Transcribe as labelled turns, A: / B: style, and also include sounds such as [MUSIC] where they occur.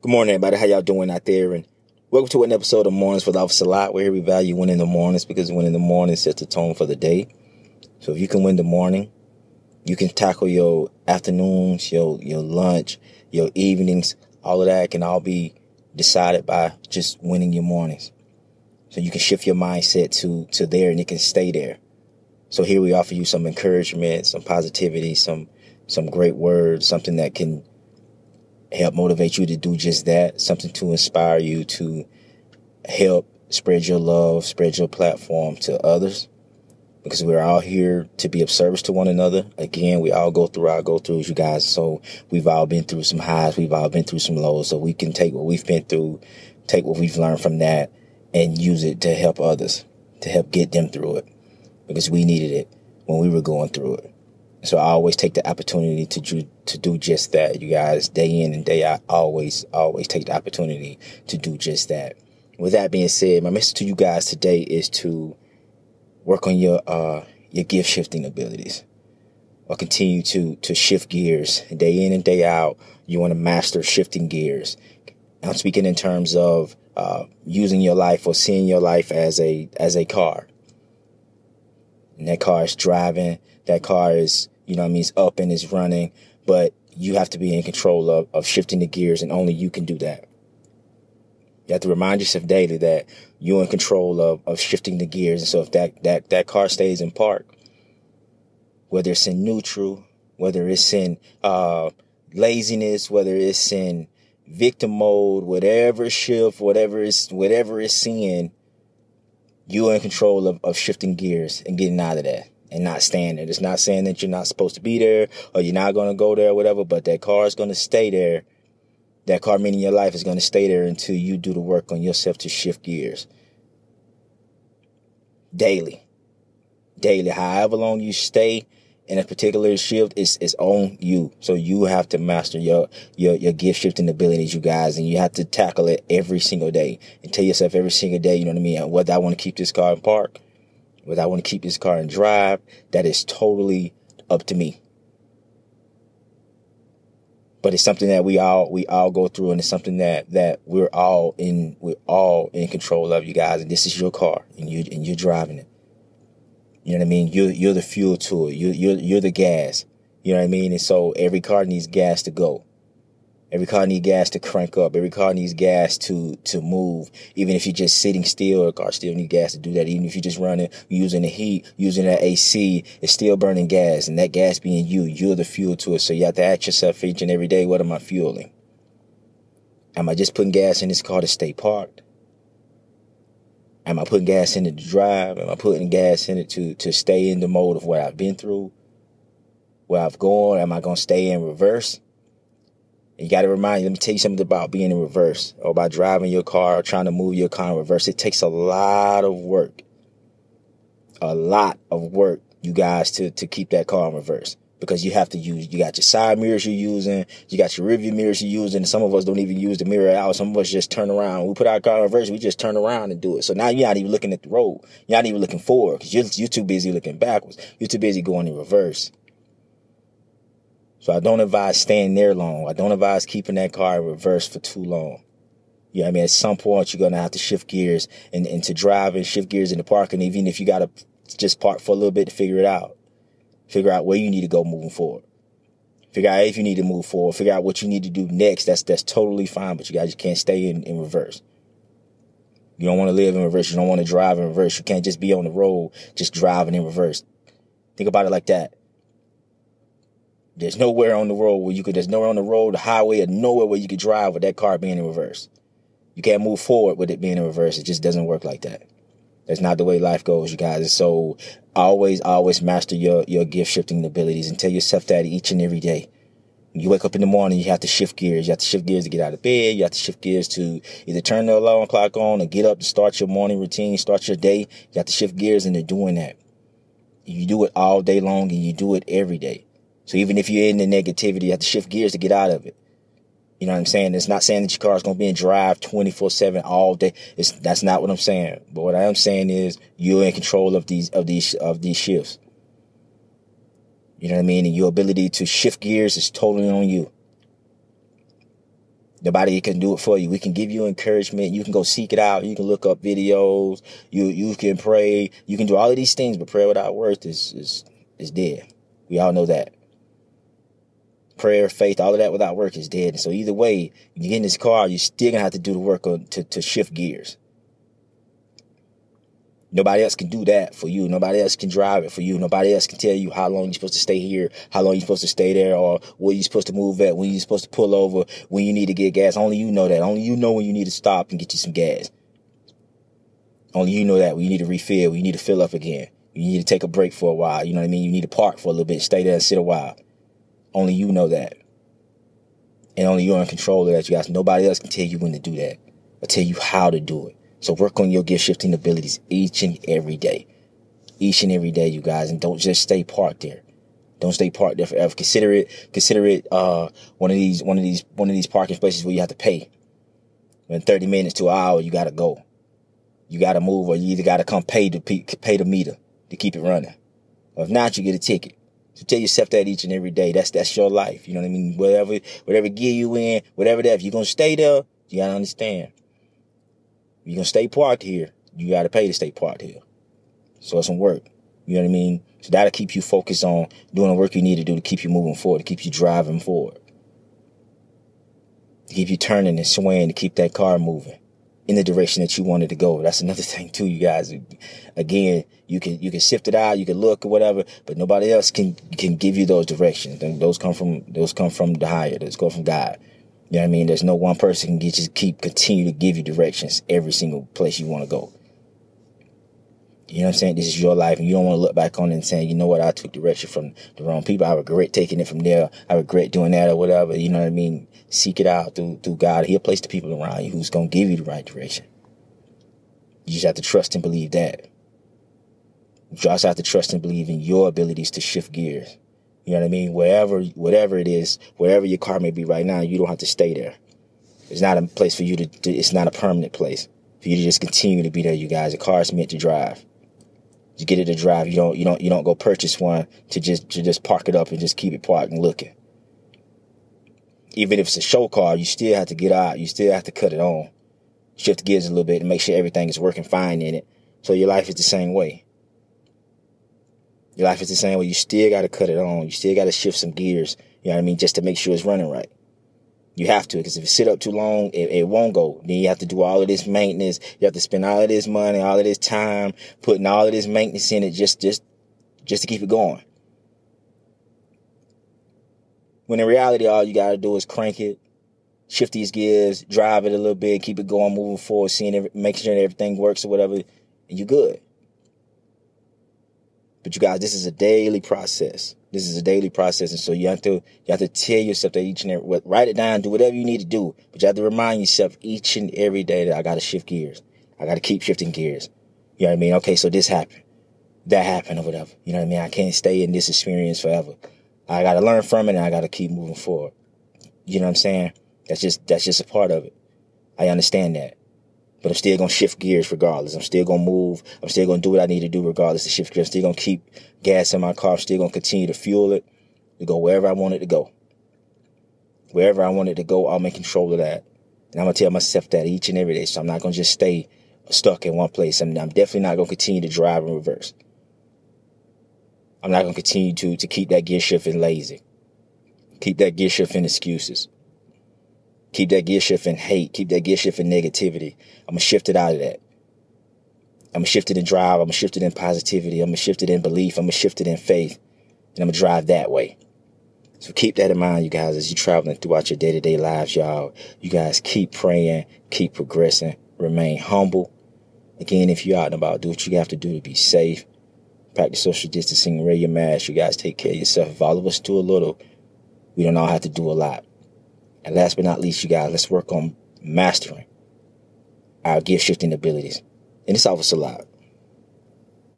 A: Good morning, everybody. How y'all doing out there? And welcome to an episode of Mornings with Officer Lot, where we value winning the mornings because winning the morning sets the tone for the day. So if you can win the morning, you can tackle your afternoons, your your lunch, your evenings. All of that can all be decided by just winning your mornings. So you can shift your mindset to to there, and it can stay there. So here we offer you some encouragement, some positivity, some some great words, something that can help motivate you to do just that, something to inspire you to help spread your love, spread your platform to others. Because we're all here to be of service to one another. Again, we all go through our go throughs, you guys. So we've all been through some highs, we've all been through some lows. So we can take what we've been through, take what we've learned from that, and use it to help others, to help get them through it. Because we needed it when we were going through it. So I always take the opportunity to do, to do just that. You guys, day in and day out, always, always take the opportunity to do just that. With that being said, my message to you guys today is to work on your, uh, your gift shifting abilities or continue to, to shift gears day in and day out. You want to master shifting gears. I'm speaking in terms of, uh, using your life or seeing your life as a, as a car. And that car is driving that car is, you know I mean, it's up and it's running, but you have to be in control of, of shifting the gears and only you can do that. You have to remind yourself daily that you're in control of, of shifting the gears. And so if that, that, that car stays in park, whether it's in neutral, whether it's in, uh, laziness, whether it's in victim mode, whatever shift, whatever is, whatever it's seeing, you're in control of, of shifting gears and getting out of that and not staying there. It's not saying that you're not supposed to be there or you're not going to go there or whatever, but that car is going to stay there. That car, meaning your life, is going to stay there until you do the work on yourself to shift gears. Daily. Daily. However long you stay in a particular shift, it's, it's on you. So you have to master your, your, your gift shifting abilities, you guys, and you have to tackle it every single day and tell yourself every single day, you know what I mean? Whether I want to keep this car in park, whether I want to keep this car and drive, that is totally up to me. But it's something that we all we all go through, and it's something that that we're all in we're all in control of, you guys. And this is your car, and you and you're driving it. You know what I mean? You're you're the fuel to it. You you're you're the gas. You know what I mean? And so every car needs gas to go. Every car needs gas to crank up. Every car needs gas to to move. Even if you're just sitting still, a car still needs gas to do that. Even if you're just running, using the heat, using that AC, it's still burning gas. And that gas being you, you're the fuel to it. So you have to ask yourself each and every day, what am I fueling? Am I just putting gas in this car to stay parked? Am I putting gas in it to drive? Am I putting gas in it to to stay in the mode of what I've been through? Where I've gone? Am I gonna stay in reverse? You got to remind you, let me tell you something about being in reverse or about driving your car or trying to move your car in reverse. It takes a lot of work, a lot of work, you guys, to, to keep that car in reverse because you have to use, you got your side mirrors you're using, you got your rearview mirrors you're using. Some of us don't even use the mirror out. Some of us just turn around. We put our car in reverse, we just turn around and do it. So now you're not even looking at the road. You're not even looking forward because you're, you're too busy looking backwards. You're too busy going in reverse. So I don't advise staying there long. I don't advise keeping that car in reverse for too long. You know I mean? At some point, you're going to have to shift gears and, and to drive and shift gears in the parking, even if you got to just park for a little bit to figure it out. Figure out where you need to go moving forward. Figure out if you need to move forward. Figure out what you need to do next. That's, that's totally fine, but you guys can't stay in, in reverse. You don't want to live in reverse. You don't want to drive in reverse. You can't just be on the road just driving in reverse. Think about it like that. There's nowhere on the road where you could, there's nowhere on the road, the highway, or nowhere where you could drive with that car being in reverse. You can't move forward with it being in reverse. It just doesn't work like that. That's not the way life goes, you guys. So always, always master your, your gift shifting abilities and tell yourself that each and every day. You wake up in the morning, you have to shift gears. You have to shift gears to get out of bed. You have to shift gears to either turn the alarm clock on or get up to start your morning routine, start your day. You have to shift gears into doing that. You do it all day long and you do it every day. So even if you're in the negativity, you have to shift gears to get out of it. You know what I'm saying? It's not saying that your car is going to be in drive 24 seven all day. It's, that's not what I'm saying. But what I am saying is you're in control of these, of these, of these shifts. You know what I mean? And your ability to shift gears is totally on you. Nobody can do it for you. We can give you encouragement. You can go seek it out. You can look up videos. You you can pray. You can do all of these things, but prayer without words is is is dead. We all know that. Prayer, faith, all of that without work is dead. And so either way, you get in this car, you're still gonna have to do the work on, to to shift gears. Nobody else can do that for you. Nobody else can drive it for you. Nobody else can tell you how long you're supposed to stay here, how long you're supposed to stay there, or where you're supposed to move at, when you're supposed to pull over, when you need to get gas. Only you know that. Only you know when you need to stop and get you some gas. Only you know that when you need to refill, when you need to fill up again. You need to take a break for a while. You know what I mean? You need to park for a little bit, stay there and sit a while. Only you know that. And only you're in control of that, you guys. Nobody else can tell you when to do that or tell you how to do it. So work on your gift shifting abilities each and every day. Each and every day, you guys, and don't just stay parked there. Don't stay parked there forever. Consider it, consider it, uh, one of these, one of these, one of these parking spaces where you have to pay. In 30 minutes to an hour, you gotta go. You gotta move or you either gotta come pay to pay the meter to keep it running. Or if not, you get a ticket. So tell yourself that each and every day. That's, that's your life. You know what I mean? Whatever, whatever gear you in, whatever that, if you're gonna stay there, you gotta understand you're gonna stay parked here, you gotta pay to stay parked here. So it's some work. You know what I mean? So that'll keep you focused on doing the work you need to do to keep you moving forward, to keep you driving forward. To keep you turning and swaying to keep that car moving in the direction that you wanted to go. That's another [LAUGHS] thing too, you guys. Again, you can you can sift it out, you can look or whatever, but nobody else can can give you those directions. Those come from those come from the higher. Those go from God. You know what I mean? There's no one person can get just keep continue to give you directions every single place you want to go. You know what I'm saying? This is your life, and you don't want to look back on it and saying, you know what, I took direction from the wrong people. I regret taking it from there. I regret doing that or whatever. You know what I mean? Seek it out through through God. He'll place the people around you who's gonna give you the right direction. You just have to trust and believe that. You also have to trust and believe in your abilities to shift gears. You know what I mean? Wherever, whatever it is, wherever your car may be right now, you don't have to stay there. It's not a place for you to, to it's not a permanent place for you to just continue to be there, you guys. The car is meant to drive. You get it to drive. You don't, you don't, you don't go purchase one to just, to just park it up and just keep it parked and looking. Even if it's a show car, you still have to get out. You still have to cut it on. Shift gears a little bit and make sure everything is working fine in it. So your life is the same way. Your life is the same way. You still got to cut it on. You still got to shift some gears. You know what I mean? Just to make sure it's running right. You have to, because if you sit up too long, it, it, won't go. Then you have to do all of this maintenance. You have to spend all of this money, all of this time, putting all of this maintenance in it just, just, just to keep it going. When in reality, all you got to do is crank it, shift these gears, drive it a little bit, keep it going, moving forward, seeing, every, making sure that everything works or whatever, and you're good. But you guys, this is a daily process. This is a daily process, and so you have to you have to tell yourself that each and every write it down, do whatever you need to do. But you have to remind yourself each and every day that I got to shift gears. I got to keep shifting gears. You know what I mean? Okay, so this happened, that happened, or whatever. You know what I mean? I can't stay in this experience forever. I got to learn from it, and I got to keep moving forward. You know what I'm saying? That's just that's just a part of it. I understand that. But I'm still gonna shift gears regardless. I'm still gonna move. I'm still gonna do what I need to do regardless to shift gears. I'm still gonna keep gas in my car. I'm still gonna continue to fuel it to go wherever I want it to go. Wherever I want it to go, I'm in control of that. And I'm gonna tell myself that each and every day. So I'm not gonna just stay stuck in one place. I'm, I'm definitely not gonna continue to drive in reverse. I'm not gonna continue to to keep that gear shift shifting lazy. Keep that gear shift shifting excuses. Keep that gear shift in hate. Keep that gear shift in negativity. I'm gonna shift it out of that. I'm gonna shift it in drive. I'm gonna shift it in positivity. I'm gonna shift it in belief. I'm gonna shift it in faith. And I'm gonna drive that way. So keep that in mind, you guys, as you're traveling throughout your day to day lives, y'all. You guys keep praying, keep progressing, remain humble. Again, if you're out and about, do what you have to do to be safe. Practice social distancing, wear your mask. You guys take care of yourself. If all of us do a little, we don't all have to do a lot. And last but not least, you guys, let's work on mastering our gift shifting abilities. And it's always a lot.